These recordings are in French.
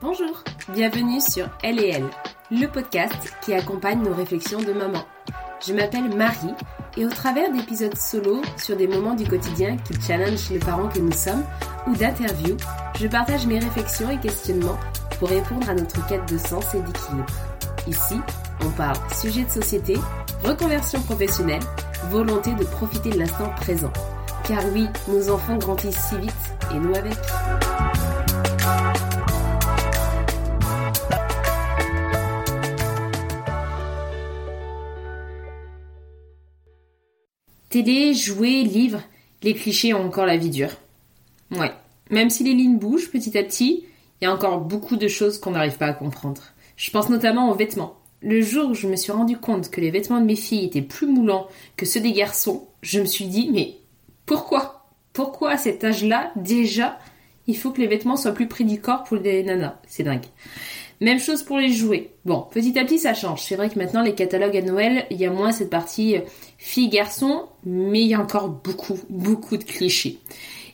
Bonjour, bienvenue sur Elle et Elle, le podcast qui accompagne nos réflexions de maman. Je m'appelle Marie et au travers d'épisodes solo sur des moments du quotidien qui challengent les parents que nous sommes ou d'interviews, je partage mes réflexions et questionnements pour répondre à notre quête de sens et d'équilibre. Ici, on parle sujet de société, reconversion professionnelle, volonté de profiter de l'instant présent. Car oui, nos enfants grandissent si vite et nous avec. Télé, jouets, livres, les clichés ont encore la vie dure. Ouais, même si les lignes bougent petit à petit, il y a encore beaucoup de choses qu'on n'arrive pas à comprendre. Je pense notamment aux vêtements. Le jour où je me suis rendu compte que les vêtements de mes filles étaient plus moulants que ceux des garçons, je me suis dit mais pourquoi? Pourquoi à cet âge-là déjà il faut que les vêtements soient plus près du corps pour les nanas? C'est dingue. Même chose pour les jouets. Bon, petit à petit ça change. C'est vrai que maintenant les catalogues à Noël, il y a moins cette partie euh, filles-garçons, mais il y a encore beaucoup, beaucoup de clichés.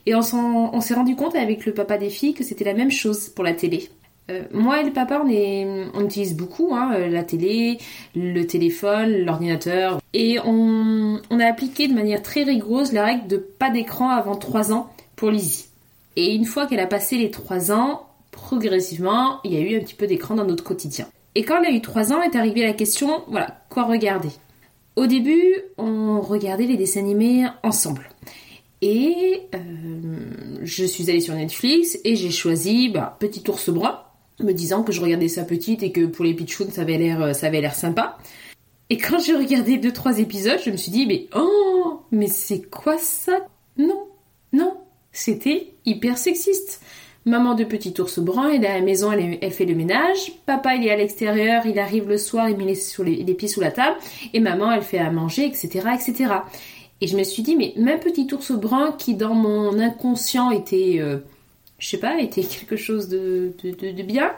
Et on, s'est rendu compte avec le papa des filles que c'était la même chose pour la télé. Euh, moi et le papa, on, on utilise beaucoup hein, euh, la télé, le téléphone, l'ordinateur. Et on, on, a appliqué de manière très rigoureuse la règle de pas d'écran avant 3 ans pour Lizzie. Et une fois qu'elle a passé les 3 ans, progressivement, il y a eu un petit peu d'écran dans notre quotidien. Et quand elle a eu 3 ans, est arrivée la question, voilà, quoi regarder? Au début, on regardait les dessins animés ensemble. Et euh, je suis allée sur Netflix et j'ai choisi bah, Petit ours brun, me disant que je regardais ça petite et que pour les pitchouns ça avait l'air ça avait l'air sympa. Et quand j'ai regardé deux trois épisodes, je me suis dit mais oh mais c'est quoi ça? Non, non, c'était hyper sexiste. Maman de petit ours brun, est à la maison, elle, fait le ménage. Papa, il est à l'extérieur, il arrive le soir, il met les, les, pieds sous la table. Et maman, elle fait à manger, etc., etc. Et je me suis dit, mais même petit ours brun qui dans mon inconscient était, euh, je sais pas, était quelque chose de, de, bien,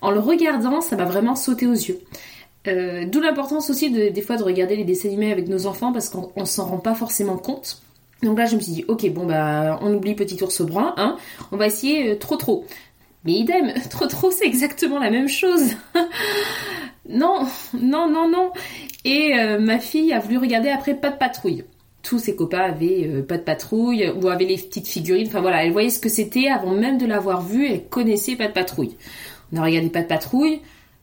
en le regardant, ça m'a vraiment sauté aux yeux. Euh, d'où l'importance aussi de, des fois de regarder les dessins animés avec nos enfants parce qu'on s'en rend pas forcément compte. Donc là, je me suis dit, ok, bon, bah, on oublie Petit Ours Brun, hein. On va essayer euh, Trop Trop. Mais idem, Trop Trop, c'est exactement la même chose. non, non, non, non. Et euh, ma fille a voulu regarder après Pas de patrouille. Tous ses copains avaient euh, Pas de patrouille ou avaient les petites figurines. Enfin voilà, elle voyait ce que c'était avant même de l'avoir vu. Elle connaissait Pas de patrouille. On a regardé Pas de patrouille.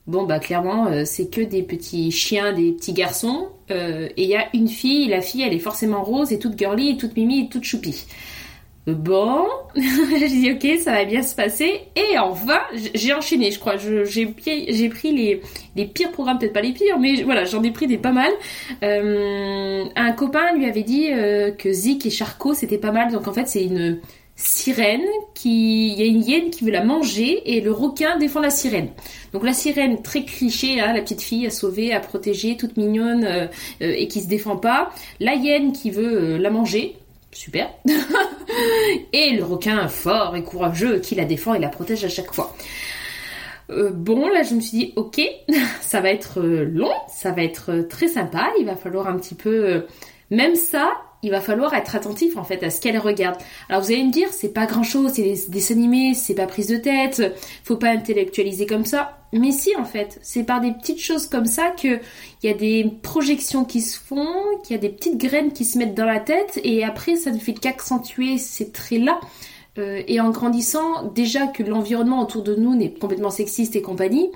Bon bah clairement euh, c'est que des petits chiens, des petits garçons. Euh, et il y a une fille, la fille elle est forcément rose et toute girly et toute mimi et toute choupie. Euh, bon, j'ai dit ok, ça va bien se passer. Et enfin, j'ai enchaîné, je crois. J'ai pris les, pires programmes, peut-être pas les pires, mais voilà, j'en ai pris des pas mal. un copain lui avait dit que Zik et Charcot c'était pas mal. Donc en fait, c'est une sirène qui il y a une hyène qui veut la manger et le requin défend la sirène. Donc la sirène très cliché, hein, la petite fille à sauver, à protéger, toute mignonne euh, euh, et qui se défend pas. La hyène qui veut euh, la manger, super. et le requin fort et courageux qui la défend et la protège à chaque fois. bon, là je me suis dit ok, ça va être long, ça va être très sympa, il va falloir un petit peu même ça, il va falloir être attentif en fait à ce qu'elle regarde. Alors vous allez me dire, c'est pas grand chose, c'est des dessins animés, c'est pas prise de tête, faut pas intellectualiser comme ça. Mais si en fait, c'est par des petites choses comme ça que il y a des projections qui se font, qu'il y a des petites graines qui se mettent dans la tête et après ça ne fait qu'accentuer ces traits-là. Euh, et en grandissant, déjà que l'environnement autour de nous n'est complètement sexiste et compagnie,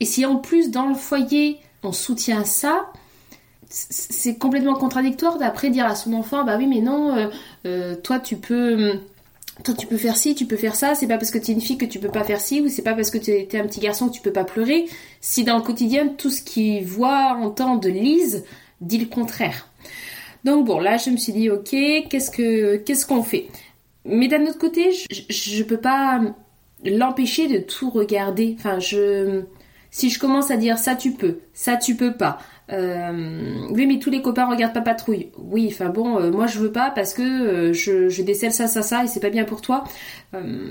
et si en plus dans le foyer on soutient ça, c'est complètement contradictoire d'après dire à son enfant bah oui mais non euh, euh, toi tu peux toi tu peux faire ci tu peux faire ça c'est pas parce que tu es une fille que tu peux pas faire ci ou c'est pas parce que tu es, un petit garçon que tu peux pas pleurer. Si dans le quotidien tout ce qu'il voit entend de lise dit le contraire. Donc bon là je me suis dit ok qu'est-ce que qu'est-ce qu'on fait? Mais d'un autre côté je, je peux pas l'empêcher de tout regarder. Enfin je si je commence à dire ça tu peux ça tu peux pas euh, oui, mais tous les copains regardent pas patrouille. Oui, enfin bon, euh, moi je veux pas parce que euh, je, je, décèle ça, ça, ça et c'est pas bien pour toi.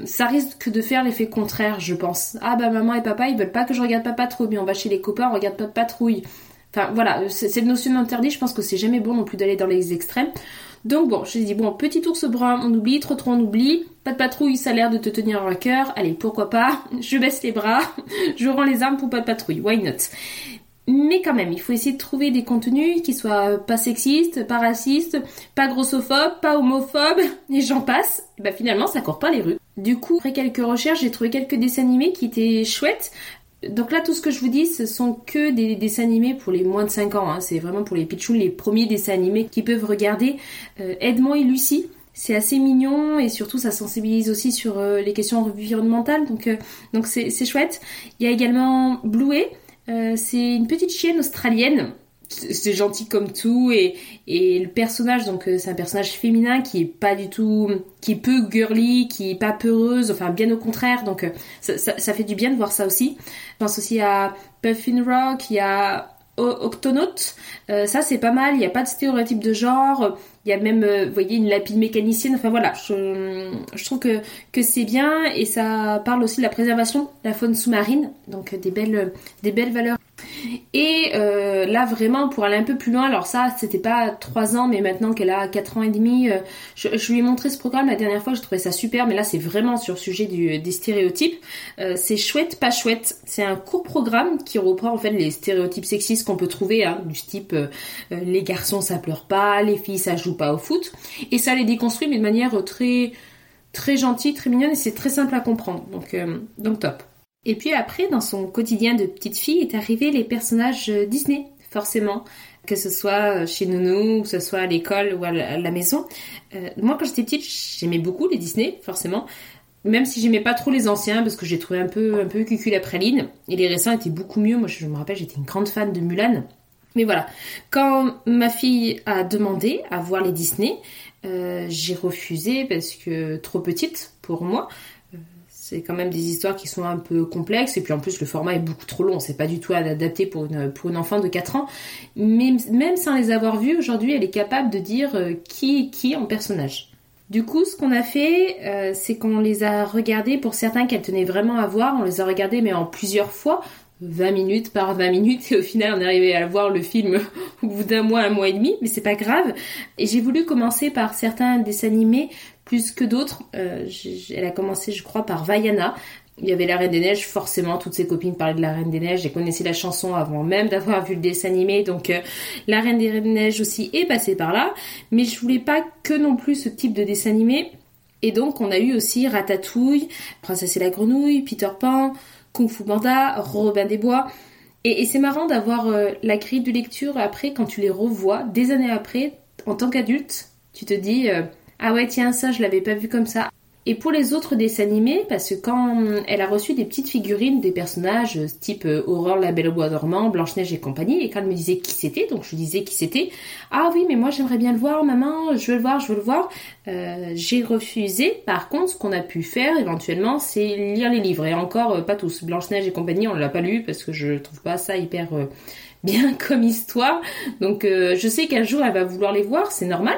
ça risque de faire l'effet contraire, je pense. Ah bah maman et papa ils veulent pas que je regarde pas patrouille, mais on va chez les copains, on regarde pas patrouille. Enfin voilà, cette notion d'interdit, je pense que c'est jamais bon non plus d'aller dans les extrêmes. Donc bon, je dit, bon, petit ours brun, on oublie, trop trop on oublie, pas de patrouille, ça a l'air de te tenir à cœur, allez, pourquoi pas, je baisse les bras, je rends les armes pour pas de patrouille, why not? Mais quand même, il faut essayer de trouver des contenus qui soient pas sexistes, pas racistes, pas grossophobes, pas homophobes, et j'en passe. Et bah finalement, ça court pas les rues. Du coup, après quelques recherches, j'ai trouvé quelques dessins animés qui étaient chouettes. Donc là, tout ce que je vous dis, ce sont que des dessins animés pour les moins de 5 ans. Hein. C'est vraiment pour les pitchouns, les premiers dessins animés qui peuvent regarder. Euh, Edmond et Lucie, c'est assez mignon et surtout ça sensibilise aussi sur euh, les questions environnementales. Donc euh, donc c'est chouette. Il y a également Bluey. Euh, c'est une petite chienne australienne. C'est gentil comme tout et, et le personnage donc euh, c'est un personnage féminin qui est pas du tout qui est peu girly qui est pas peureuse enfin bien au contraire. Donc euh, ça, fait du bien de voir ça aussi. Je pense aussi à Puffin Rock il y a Octonaut. Ça c'est pas mal. Il n'y a pas de stéréotype de genre il y a même, vous voyez, une lapide mécanicienne. Enfin voilà, je, je trouve que, c'est bien et ça parle aussi de la préservation de la faune sous-marine. Donc des belles, des belles valeurs et euh, là vraiment pour aller un peu plus loin, alors ça c'était pas 3 ans mais maintenant qu'elle a 4 ans et demi, euh, je, lui ai montré ce programme la dernière fois, je trouvais ça super mais là c'est vraiment sur le sujet des stéréotypes. Euh, c'est chouette, pas chouette. C'est un court programme qui reprend en fait les stéréotypes sexistes qu'on peut trouver, hein, du type les garçons ça pleure pas, les filles ça joue pas au foot. Et ça les déconstruit mais de manière très très gentille, très mignonne et c'est très simple à comprendre. Donc, donc top. Et puis après, dans son quotidien de petite fille, est arrivé les personnages euh, Disney, forcément, que ce soit euh, chez Nounou, que ce soit à l'école ou à la maison. Euh, moi, quand j'étais petite, j'aimais beaucoup les Disney, forcément. Même si j'aimais pas trop les anciens, parce que j'ai trouvé un peu, un peu cucul après Lynn. Et les récents étaient beaucoup mieux. Moi, je me rappelle, j'étais une grande fan de Mulan. Mais voilà, quand ma fille a demandé à voir les Disney, j'ai refusé parce que trop petite pour moi. C'est quand même des histoires qui sont un peu complexes et puis en plus le format est beaucoup trop long, c'est pas du tout adapté pour une, pour une enfant de 4 ans. Mais même sans les avoir vus, aujourd'hui elle est capable de dire euh, qui est qui en personnage. Du coup, ce qu'on a fait, euh, c'est qu'on les a regardés pour certains qu'elle tenait vraiment à voir, on les a regardés mais en plusieurs fois, 20 minutes par 20 minutes et au final on est arrivé à voir le film au bout d'un mois, un mois et demi, mais c'est pas grave. Et j'ai voulu commencer par certains dessins animés plus que d'autres. Euh, elle a commencé je crois par Vaiana. Il y avait la Reine des Neiges, forcément toutes ses copines parlaient de la Reine des Neiges, j'ai connaissé la chanson avant même d'avoir vu le dessin animé, donc euh, la Reine des Neiges aussi est passée par là, mais je voulais pas que non plus ce type de dessin animé, et donc on a eu aussi Ratatouille, Princesse et la Grenouille, Peter Pan, Kung Fu Panda, Robin des Bois. Et, c'est marrant d'avoir euh, la grille de lecture après, quand tu les revois, des années après, en tant qu'adulte, tu te dis euh, Ah ouais, tiens, ça, je l'avais pas vu comme ça. Et pour les autres dessins animés, parce que quand elle a reçu des petites figurines des personnages euh, type euh, Aurore, la Belle au Bois dormant, Blanche-Neige et compagnie, et quand elle me disait qui c'était, donc je lui disais qui c'était, ah oui, mais moi j'aimerais bien le voir, maman, je veux le voir, je veux le voir. Euh, j'ai refusé. Par contre, ce qu'on a pu faire éventuellement, c'est lire les livres, et encore pas tous. Blanche-Neige et compagnie, on l'a pas lu parce que je trouve pas ça hyper bien comme histoire. Donc euh, je sais qu'un jour elle va vouloir les voir, c'est normal.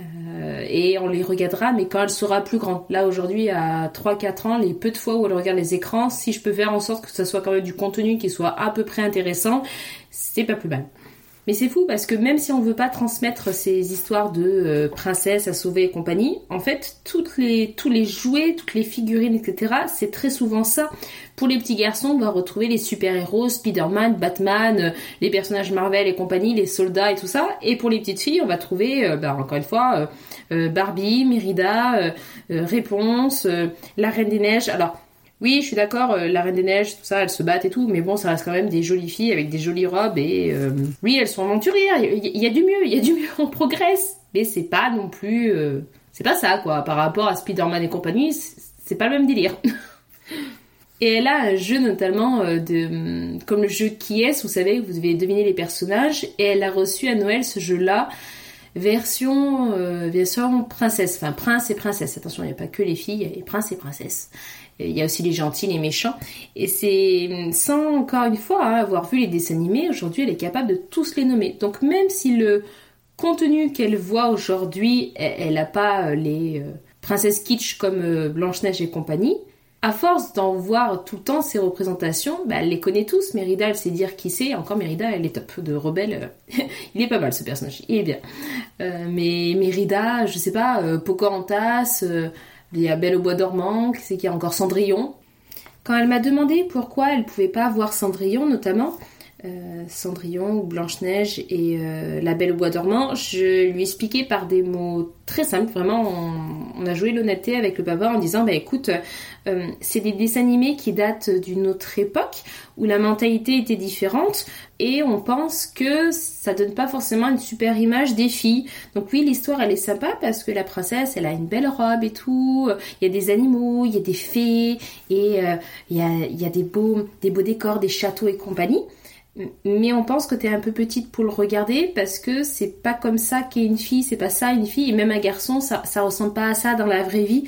Euh, et on les regardera, mais quand elle sera plus grande. Là aujourd'hui à 3-4 ans, les peu de fois où elle regarde les écrans, si je peux faire en sorte que ça soit quand même du contenu qui soit à peu près intéressant, c'est pas plus mal. Mais c'est fou parce que même si on veut pas transmettre ces histoires de euh, princesses à sauver et compagnie, en fait, les, tous les jouets, toutes les figurines, etc., c'est très souvent ça. Pour les petits garçons, on va retrouver les super-héros, Spider-Man, Batman, euh, les personnages Marvel et compagnie, les soldats et tout ça. Et pour les petites filles, on va trouver, euh, bah, encore une fois, Barbie, Mérida, Réponse, La Reine des Neiges. Alors, oui, je suis d'accord, euh, la Reine des Neiges, tout ça, elles se battent et tout, mais bon, ça reste quand même des jolies filles avec des jolies robes et euh, oui, elles sont aventurières, il y, a du mieux, il y a du mieux, on progresse, mais c'est pas non plus, euh, c'est pas ça quoi, par rapport à Spider-Man et compagnie, c'est pas le même délire. et elle a un jeu notamment de, comme le jeu qui est, vous savez, vous devez deviner les personnages, et elle a reçu à Noël ce jeu-là version version princesse, enfin prince et princesse. Attention, il n'y a pas que les filles, il y a les princes et princesses. Il y a aussi les gentils, les méchants. Et c'est sans encore une fois hein, avoir vu les dessins animés, aujourd'hui elle est capable de tous les nommer. Donc même si le contenu qu'elle voit aujourd'hui, elle n'a pas euh, les euh, princesses kitsch comme euh, Blanche-Neige et compagnie, à force d'en voir tout le temps ces représentations, bah, elle les connaît tous. Mérida, elle sait dire qui c'est. Encore Mérida, elle est top. De Rebelle, il est pas mal ce personnage. Il est bien. Mais Mérida, je sais pas, euh, Pocahontas, il y a Belle au bois dormant, qui c'est qu'il y a encore Cendrillon. Quand elle m'a demandé pourquoi elle pouvait pas voir Cendrillon, notamment, euh, Cendrillon ou Blanche-Neige et euh, La Belle au Bois dormant, je lui expliquais par des mots très simples. Vraiment, on, a joué l'honnêteté avec le papa en disant Bah écoute, euh, c'est des dessins animés qui datent d'une autre époque où la mentalité était différente et on pense que ça donne pas forcément une super image des filles. Donc oui, l'histoire elle est sympa parce que la princesse elle a une belle robe et tout, il y a des animaux, il y a des fées et il y, a, y a des beaux, des beaux décors, des châteaux et compagnie mais on pense que t'es un peu petite pour le regarder parce que c'est pas comme ça qu'est une fille, c'est pas ça une fille, et même un garçon, ça, ressemble pas à ça dans la vraie vie.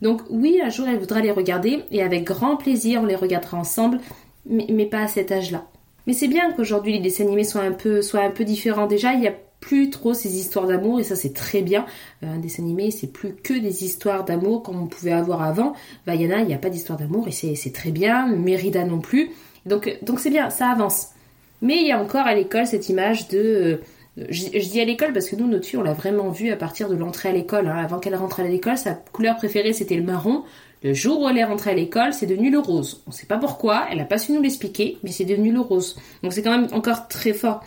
Donc oui, un jour elle voudra les regarder et avec grand plaisir on les regardera ensemble, mais, pas à cet âge-là. Mais c'est bien qu'aujourd'hui les dessins animés soient un peu, soient un peu différents. Déjà, il n'y a plus trop ces histoires d'amour et ça c'est très bien. Euh, un dessin animé c'est plus que des histoires d'amour comme on pouvait avoir avant. Vaiana, il n'y a pas d'histoire d'amour et c'est très bien. Mérida non plus. Donc donc c'est bien, ça avance. Mais il y a encore à l'école cette image de... Euh, je, dis à l'école parce que nous, notre fille, on l'a vraiment vue à partir de l'entrée à l'école. Hein. Avant qu'elle rentre à l'école, sa couleur préférée, c'était le marron. Le jour où elle est rentrée à l'école, c'est devenu le rose. On ne sait pas pourquoi, elle n'a pas su nous l'expliquer, mais c'est devenu le rose. Donc c'est quand même encore très fort.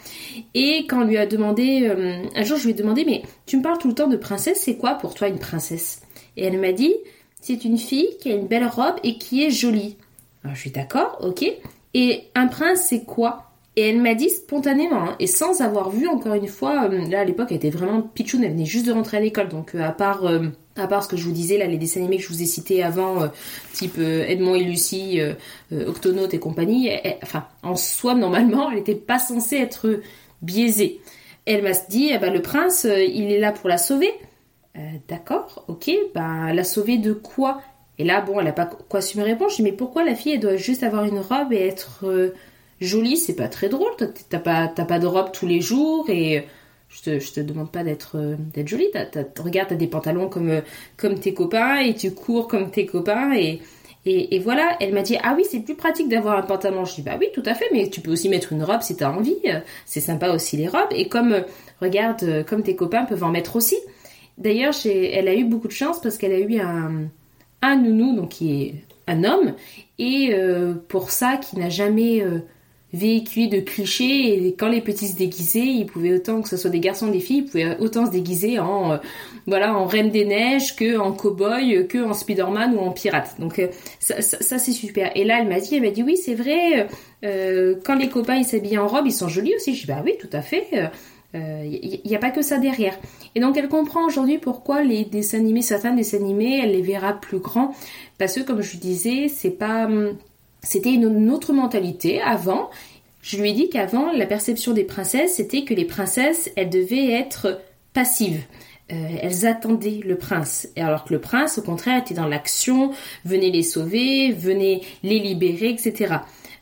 Et quand on lui a demandé, euh, un jour je lui ai demandé, mais tu me parles tout le temps de princesse, c'est quoi pour toi une princesse? Et elle m'a dit, c'est une fille qui a une belle robe et qui est jolie. Alors je suis d'accord, ok. Et un prince, c'est quoi? Et elle m'a dit spontanément, hein, et sans avoir vu encore une fois, euh, là à l'époque elle était vraiment pitchoune, elle venait juste de rentrer à l'école, donc euh, à part euh, à part ce que je vous disais là, les dessins animés que je vous ai cités avant, type Edmond et Lucie, Octonaute et compagnie, enfin en soi normalement elle n'était pas censée être biaisée. Elle m'a dit, eh ben, le prince il est là pour la sauver. D'accord, ok, ben la sauver de quoi? Et là bon elle a pas quoi su me répondre, je dis mais pourquoi la fille elle doit juste avoir une robe et être jolie, c'est pas très drôle. T'as pas, pas de robe tous les jours et je te, te demande pas d'être euh, jolie. regarde, t'as des pantalons comme, euh, comme tes copains et tu cours comme tes copains et, voilà. Elle m'a dit ah oui c'est plus pratique d'avoir un pantalon. Je dis bah oui tout à fait, mais tu peux aussi mettre une robe si t'as envie. C'est sympa aussi les robes et comme euh, regarde comme tes copains peuvent en mettre aussi. D'ailleurs elle a eu beaucoup de chance parce qu'elle a eu un un nounou donc qui est un homme et pour ça qui n'a jamais véhiculé de clichés et quand les petits se déguisaient, ils pouvaient autant que ce soit des garçons des filles, ils pouvaient autant se déguiser en euh, en reine des neiges que en cow-boy, que en Spider-Man ou en pirate. Donc euh, ça, ça, c'est super. Et là elle m'a dit, elle m'a dit oui c'est vrai, euh, quand les copains ils s'habillent en robe, ils sont jolis aussi. Je dis bah oui tout à fait. Il n'y a pas que ça derrière. Et donc elle comprend aujourd'hui pourquoi les dessins animés, certains dessins animés, elle les verra plus grands. Parce que comme je disais, c'est pas hum, c'était une autre mentalité avant. Je lui ai dit qu'avant, la perception des princesses, c'était que les princesses, elles devaient être passives. Euh, elles attendaient le prince. Et alors que le prince, au contraire, était dans l'action, venait les sauver, venait les libérer, etc.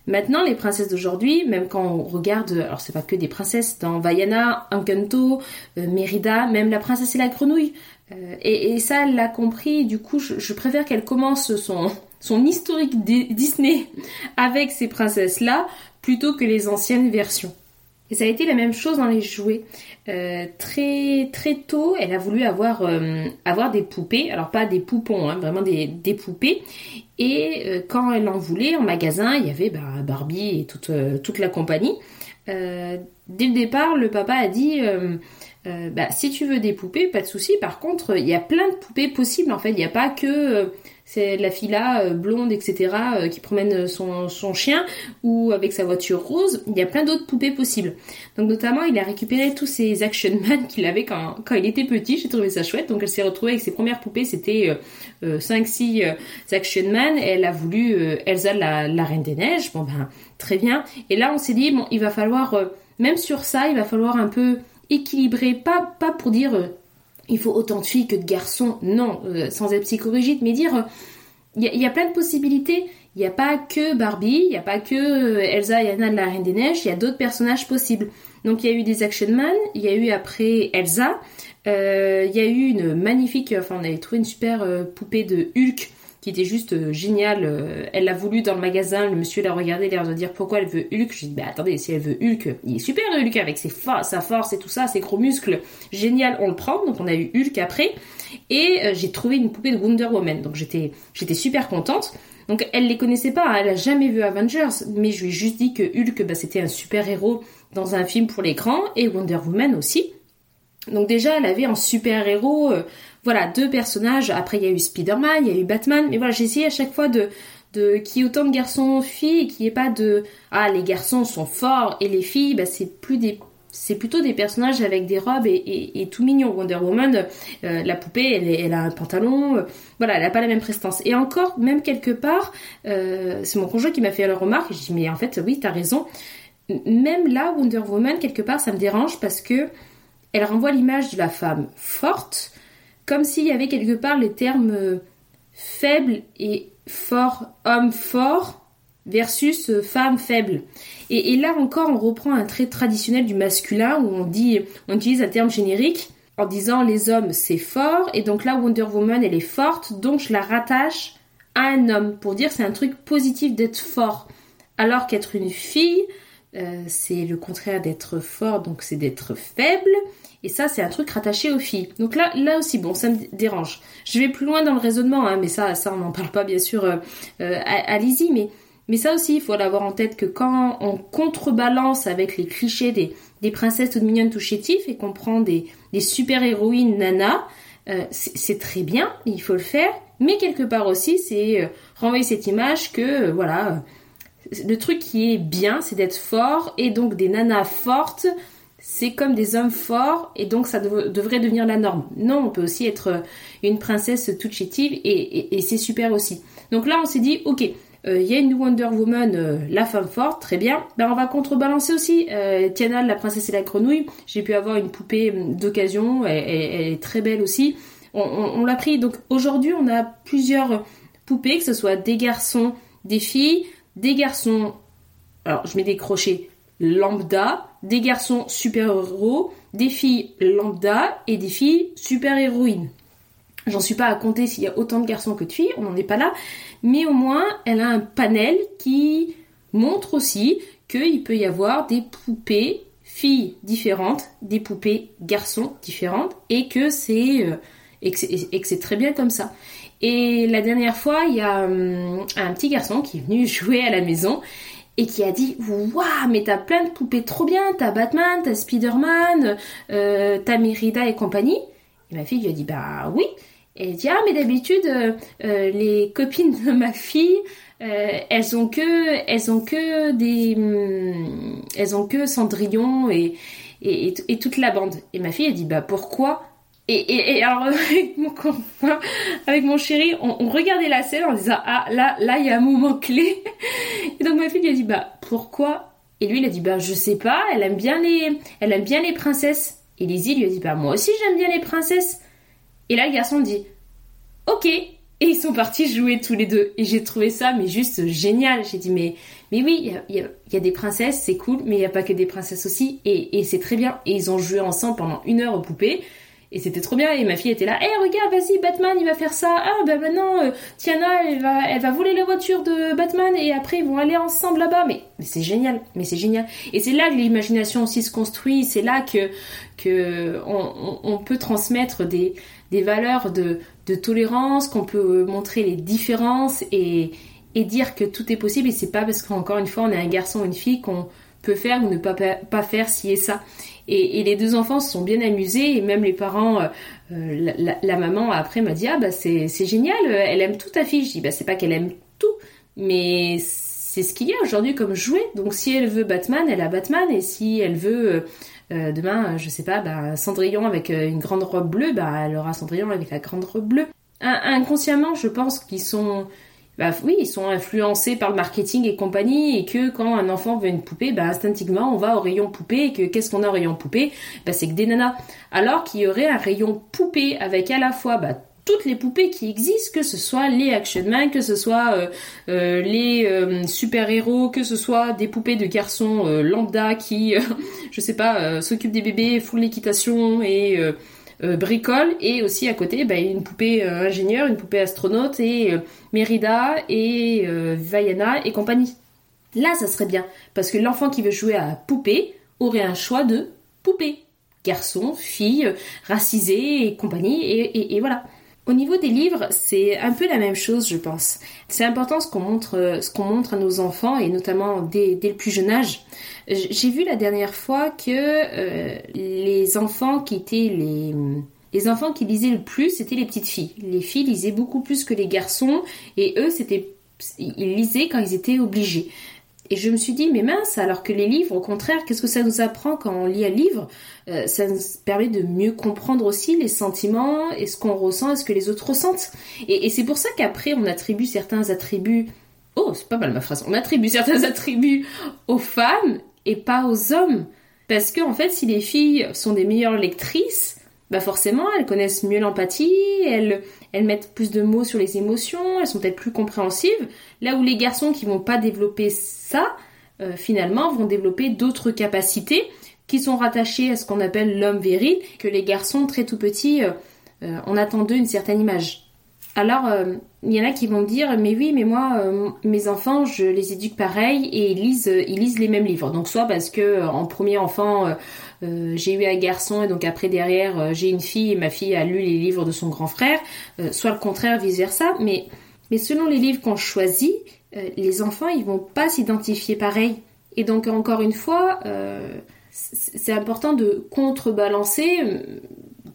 Maintenant, les princesses d'aujourd'hui, même quand on regarde, alors c'est pas que des princesses, dans Vaiana, Encanto, euh, Mérida, même la princesse et la grenouille. Euh, et, ça, elle l'a compris. Du coup, je préfère qu'elle commence son, son historique Disney avec ces princesses-là plutôt que les anciennes versions. Et ça a été la même chose dans les jouets. Euh, très très tôt, elle a voulu avoir euh, avoir des poupées, alors pas des poupons, hein, vraiment des, poupées. Et euh, quand elle en voulait en magasin, il y avait bah, Barbie et toute toute la compagnie. Dès le départ, le papa a dit bah, si tu veux des poupées, pas de souci. Par contre, il y a plein de poupées possibles. En fait, il n'y a pas que c'est la fille euh, blonde, etc., euh, qui promène son, chien, ou avec sa voiture rose. Il y a plein d'autres poupées possibles. Donc notamment, il a récupéré tous ces Action Man qu'il avait quand, il était petit. J'ai trouvé ça chouette. Donc elle s'est retrouvée avec ses premières poupées. C'était euh, 5-6 euh, Action Man. Elle a voulu Elsa, la, la, Reine des Neiges. Bon ben, très bien. Et là, on s'est dit, bon, il va falloir, même sur ça, il va falloir un peu équilibrer. Pas, pas pour dire il faut autant de filles que de garçons. Non, euh, sans être psychorigide, mais dire il y, a plein de possibilités. Il n'y a pas que Barbie, il n'y a pas que euh, Elsa et Anna de la Reine des Neiges, il y a d'autres personnages possibles. Donc il y a eu des Action Man, il y a eu après Elsa, euh, il y a eu une magnifique, enfin on avait trouvé une super poupée de Hulk qui était juste géniale. Elle l'a voulu dans le magasin, le monsieur l'a regardé, l'air de dire pourquoi elle veut Hulk? J'ai dit bah attendez, si elle veut Hulk, il est super Hulk avec ses sa force et tout ça, ses gros muscles, génial, on le prend. Donc on a eu Hulk après. Et j'ai trouvé une poupée de Wonder Woman, donc j'étais super contente. Donc elle les connaissait pas, hein. elle a jamais vu Avengers, mais je lui ai juste dit que Hulk bah, c'était un super héros dans un film pour l'écran et Wonder Woman aussi. Donc déjà elle avait un super héros, euh, voilà deux personnages. Après il y a eu Spider-Man, il y a eu Batman, mais voilà j'ai essayé à chaque fois de de qu'il y ait autant de garçons filles qu'il n'y ait pas de ah les garçons sont forts et les filles bah, c'est plus des c'est plutôt des personnages avec des robes et, tout mignon. Wonder Woman, euh, la poupée, elle, a un pantalon, euh, voilà, elle n'a pas la même prestance. Et encore, même quelque part, euh, c'est mon conjoint qui m'a fait la remarque, je dis mais en fait oui, t'as raison. Même là, Wonder Woman, quelque part, ça me dérange parce que elle renvoie l'image de la femme forte, comme s'il y avait quelque part les termes faible et fort, homme fort, versus euh, femme faible. Et, là encore, on reprend un trait traditionnel du masculin où on dit, on utilise un terme générique en disant les hommes c'est fort et donc là Wonder Woman elle est forte donc je la rattache à un homme pour dire c'est un truc positif d'être fort alors qu'être une fille euh, c'est le contraire d'être fort donc c'est d'être faible. Et ça c'est un truc rattaché aux filles. Donc là là aussi bon ça me dérange. Je vais plus loin dans le raisonnement hein, mais ça ça on n'en parle pas bien sûr euh, à, à Lizzie mais mais ça aussi, il faut l'avoir en tête que quand on contrebalance avec les clichés des, des princesses toutes mignonnes, tout chétifs, et qu'on prend des, des super-héroïnes nana, euh, c'est très bien, il faut le faire. Mais quelque part aussi, c'est euh, renvoyer cette image que, euh, voilà, le truc qui est bien, c'est d'être fort, et donc des nanas fortes, c'est comme des hommes forts, et donc ça devrait devenir la norme. Non, on peut aussi être une princesse toute chétive, et, c'est super aussi. Donc là, on s'est dit, ok, il euh, y a une Wonder Woman, euh, la femme forte, très bien. Ben, on va contrebalancer aussi euh, Tiana, la princesse et la grenouille. J'ai pu avoir une poupée d'occasion, elle, est très belle aussi. On, l'a pris. Donc aujourd'hui, on a plusieurs poupées, que ce soit des garçons, des filles, des garçons. Alors je mets des crochets lambda, des garçons super-héros, des filles lambda et des filles super-héroïnes. J'en suis pas à compter s'il y a autant de garçons que de filles, on n'en est pas là, mais au moins elle a un panel qui montre aussi qu'il peut y avoir des poupées filles différentes, des poupées garçons différentes, et que c'est euh, et que c'est très bien comme ça. Et la dernière fois, il y a hum, un petit garçon qui est venu jouer à la maison et qui a dit waouh mais t'as plein de poupées trop bien, t'as Batman, t'as Spider-Man, euh, t'as Merida et compagnie. Et ma fille lui a dit bah oui. Et elle dit ah mais d'habitude euh, euh, les copines de ma fille elles ont que elles ont que des hum, elles ont que Cendrillon et, et, et, toute la bande. Et ma fille elle dit bah pourquoi et, alors avec mon avec mon chéri, on, regardait la scène en disant ah là là il y a un moment clé. Et donc ma fille lui a dit bah pourquoi? Et lui il a dit bah je sais pas, elle aime bien les elle aime bien les princesses. Et Lizzie lui a dit bah moi aussi j'aime bien les princesses. Et là, le garçon dit Ok. Et ils sont partis jouer tous les deux. Et j'ai trouvé ça, mais juste génial. J'ai dit Mais, mais oui, il y, a, des princesses, c'est cool, mais il n'y a pas que des princesses aussi. Et, c'est très bien. Et ils ont joué ensemble pendant une heure aux poupées. Et c'était trop bien. Et ma fille était là. Hé, eh, regarde, vas-y, Batman, il va faire ça. Ah, ben maintenant, euh, Tiana, elle va, elle va voler la voiture de Batman. Et après, ils vont aller ensemble là-bas. Mais, c'est génial. Mais c'est génial. Et c'est là que l'imagination aussi se construit. C'est là que, on peut transmettre des, des valeurs de, tolérance, qu'on peut montrer les différences et, dire que tout est possible. Et c'est pas parce qu'encore une fois on est un garçon ou une fille qu'on peut faire ou ne pas, pas faire ci et ça. Et, les deux enfants se sont bien amusés et même les parents, euh, euh, la, maman après m'a dit ah bah c'est génial, elle aime tout ta fille. Je dis bah c'est pas qu'elle aime tout, mais c'est ce qu'il y a aujourd'hui comme jouet. Donc si elle veut Batman, elle a Batman et si elle veut euh, demain, je sais pas, bah, Cendrillon avec une grande robe bleue, bah, elle aura Cendrillon avec la grande robe bleue. inconsciemment, je pense qu'ils sont, bah, oui, ils sont influencés par le marketing et compagnie, et que quand un enfant veut une poupée, bah, instinctivement, on va au rayon poupée, et que qu'est-ce qu'on a au rayon poupée? Bah, c'est que des nanas. Alors qu'il y aurait un rayon poupée avec à la fois, bah, toutes les poupées qui existent, que ce soit les Action Man, que ce soit euh, euh, les euh, super-héros, que ce soit des poupées de garçons lambda qui, je sais pas, s'occupent des bébés, font l'équitation et bricole et aussi à côté bah, une poupée ingénieur, une poupée astronaute et Mérida et Vaiana et compagnie. Là, ça serait bien parce que l'enfant qui veut jouer à poupée aurait un choix de poupée. Garçon, fille, racisé et compagnie et voilà. Au niveau des livres, c'est un peu la même chose, je pense. C'est important ce qu'on montre, ce qu'on montre à nos enfants et notamment dès, le plus jeune âge. J'ai vu la dernière fois que euh, les enfants qui étaient les les enfants qui lisaient le plus, c'était les petites filles. Les filles lisaient beaucoup plus que les garçons et eux, c'était ils lisaient quand ils étaient obligés. Et je me suis dit, mais mince, alors que les livres, au contraire, qu'est-ce que ça nous apprend quand on lit un livre? Euh, Ça nous permet de mieux comprendre aussi les sentiments et ce qu'on ressent et ce que les autres ressentent. Et, c'est pour ça qu'après, on attribue certains attributs... Oh, c'est pas mal ma phrase. On attribue certains attributs aux femmes et pas aux hommes. Parce que, en fait, si les filles sont des meilleures lectrices, bah forcément, elles connaissent mieux l'empathie, elles, mettent plus de mots sur les émotions, elles sont peut-être plus compréhensives. Là où les garçons qui vont pas développer ça, euh, finalement, vont développer d'autres capacités qui sont rattachées à ce qu'on appelle l'homme viril, que les garçons très tout petits, euh, euh, on attend d'eux une certaine image. Alors, il y en a qui vont dire, mais oui, mais moi, mes enfants, je les éduque pareil et ils lisent, ils lisent les mêmes livres. Donc, soit parce que en premier enfant, euh, j'ai eu un garçon et donc après derrière euh, j'ai une fille et ma fille a lu les livres de son grand frère, euh, soit le contraire, vice versa. Mais, mais selon les livres qu'on choisit, les enfants ils vont pas s'identifier pareil. Et donc encore une fois, c'est important de contrebalancer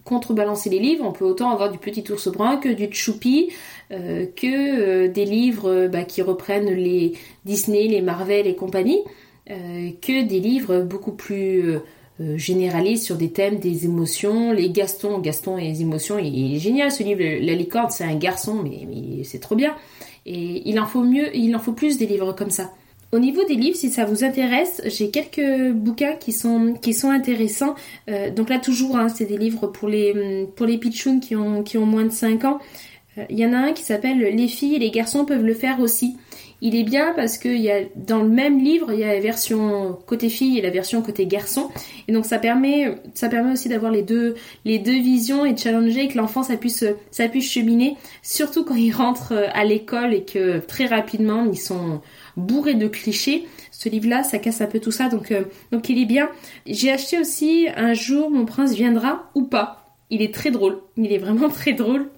contrebalancer les livres. On peut autant avoir du petit ours brun que du choupi, que des livres bah, qui reprennent les Disney, les Marvel et compagnie, que des livres beaucoup plus euh, généralise sur des thèmes des émotions. Les Gaston, Gaston et les émotions, il, est génial ce livre. La licorne, c'est un garçon, mais, c'est trop bien. Et il en faut mieux, il en faut plus des livres comme ça. Au niveau des livres, si ça vous intéresse, j'ai quelques bouquins qui sont, qui sont intéressants. Euh, donc là, toujours, hein, c'est des livres pour les, pour les pitchouns qui ont, qui ont moins de 5 ans. Euh, il y en a un qui s'appelle Les filles et les garçons peuvent le faire aussi il est bien parce que y a, dans le même livre, il y a la version côté fille et la version côté garçon. Et donc ça permet, ça permet aussi d'avoir les deux, les deux visions et de challenger que l'enfant ça puisse, ça puisse cheminer. Surtout quand il rentre à l'école et que très rapidement ils sont bourrés de clichés. Ce livre-là, ça casse un peu tout ça. Donc, euh, donc il est bien. J'ai acheté aussi Un jour mon prince viendra ou pas. Il est très drôle. Il est vraiment très drôle.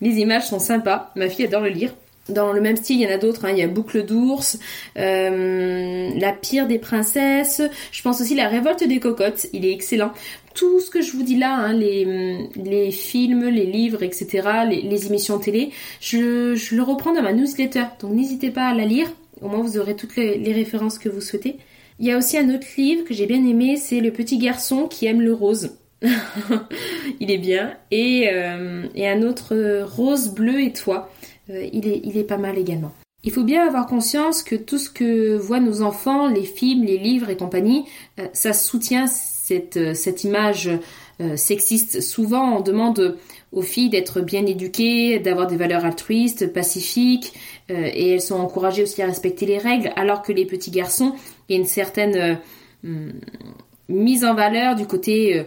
Les images sont sympas. Ma fille adore le lire. Dans le même style, il y en a d'autres. Hein. Il y a Boucle d'ours, euh, La pire des princesses. Je pense aussi La révolte des cocottes. Il est excellent. Tout ce que je vous dis là, hein, les, les films, les livres, etc., les, émissions télé, je, je, le reprends dans ma newsletter. Donc n'hésitez pas à la lire. Au moins vous aurez toutes les, références que vous souhaitez. Il y a aussi un autre livre que j'ai bien aimé, c'est Le petit garçon qui aime le rose. il est bien. Et, euh, un autre Rose, bleu et toi. Euh, il, est, pas mal également. Il faut bien avoir conscience que tout ce que voient nos enfants, les films, les livres et compagnie, euh, ça soutient cette, euh, cette image sexiste. Souvent, on demande aux filles d'être bien éduquées, d'avoir des valeurs altruistes, pacifiques, et elles sont encouragées aussi à respecter les règles, alors que les petits garçons, il y a une certaine hmm, mise en valeur du côté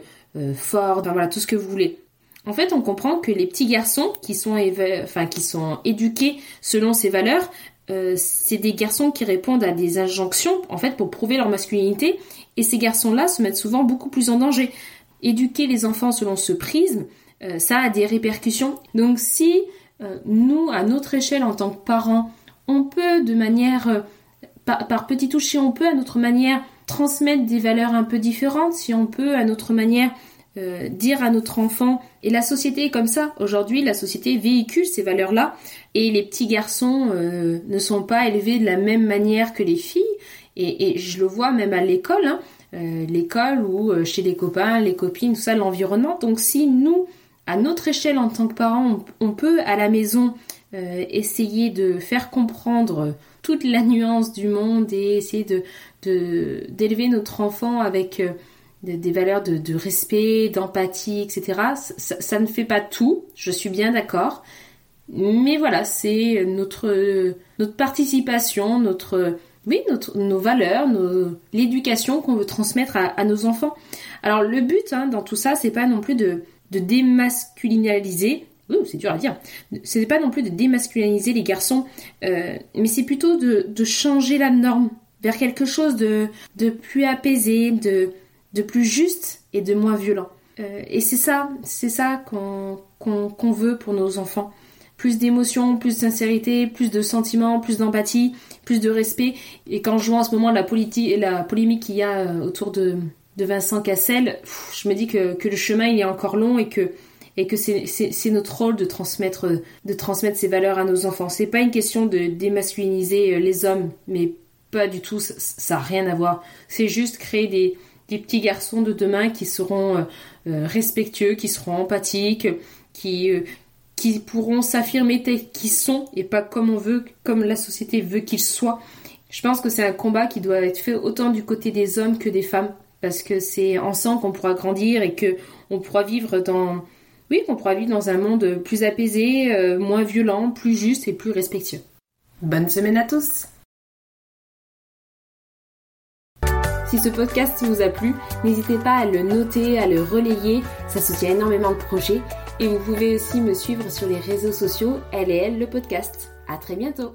fort, voilà, tout ce que vous voulez. En fait, on comprend que les petits garçons qui sont, enfin, qui sont éduqués selon ces valeurs, euh, c'est des garçons qui répondent à des injonctions, en fait, pour prouver leur masculinité. Et ces garçons-là se mettent souvent beaucoup plus en danger. Éduquer les enfants selon ce prisme, euh, ça a des répercussions. Donc si euh, nous, à notre échelle en tant que parents, on peut de manière, par, par petits touches, si on peut à notre manière transmettre des valeurs un peu différentes, si on peut à notre manière euh, dire à notre enfant, et la société est comme ça, aujourd'hui la société véhicule ces valeurs-là, et les petits garçons euh, ne sont pas élevés de la même manière que les filles, et, je le vois même à l'école, hein, euh, l'école ou chez les copains, les copines, tout ça, l'environnement. Donc si nous, à notre échelle en tant que parents, on, peut à la maison essayer de faire comprendre toute la nuance du monde et essayer de d'élever notre enfant avec des, valeurs de, respect, d'empathie, etc. Ça, ne fait pas tout, je suis bien d'accord. Mais voilà, c'est notre, notre participation, notre, oui, notre, nos valeurs, l'éducation qu'on veut transmettre à, nos enfants. Alors le but hein, dans tout ça, c'est pas non plus de, de démasculiniser. C'est dur à dire. Ce n'est pas non plus de démasculiniser les garçons, euh, mais c'est plutôt de, changer la norme vers quelque chose de, plus apaisé, de, plus juste et de moins violent. Euh, et c'est ça, c'est ça qu'on veut pour nos enfants. Plus d'émotion, plus de sincérité, plus de sentiments, plus d'empathie, plus de respect. Et quand je vois en ce moment la, politique et la polémique qu'il y a euh, autour de, de Vincent Cassel, je me dis que, le chemin il est encore long et que et que c'est notre rôle de transmettre de ces valeurs à nos enfants. C'est pas une question de démasculiniser euh, les hommes, mais pas du tout. Ça n'a rien à voir. C'est juste créer des petits garçons de demain qui seront euh, euh, respectueux, qui seront empathiques, qui, qui pourront s'affirmer tels qu'ils sont et pas comme on veut, comme la société veut qu'ils soient. Je pense que c'est un combat qui doit être fait autant du côté des hommes que des femmes parce que c'est ensemble qu'on pourra grandir et que on pourra vivre dans oui, qu'on pourra vivre dans un monde plus apaisé, moins violent, plus juste et plus respectueux. Bonne semaine à tous. Si ce podcast vous a plu, n'hésitez pas à le noter, à le relayer, ça soutient énormément le projet. Et vous pouvez aussi me suivre sur les réseaux sociaux, elle et elle le podcast. À très bientôt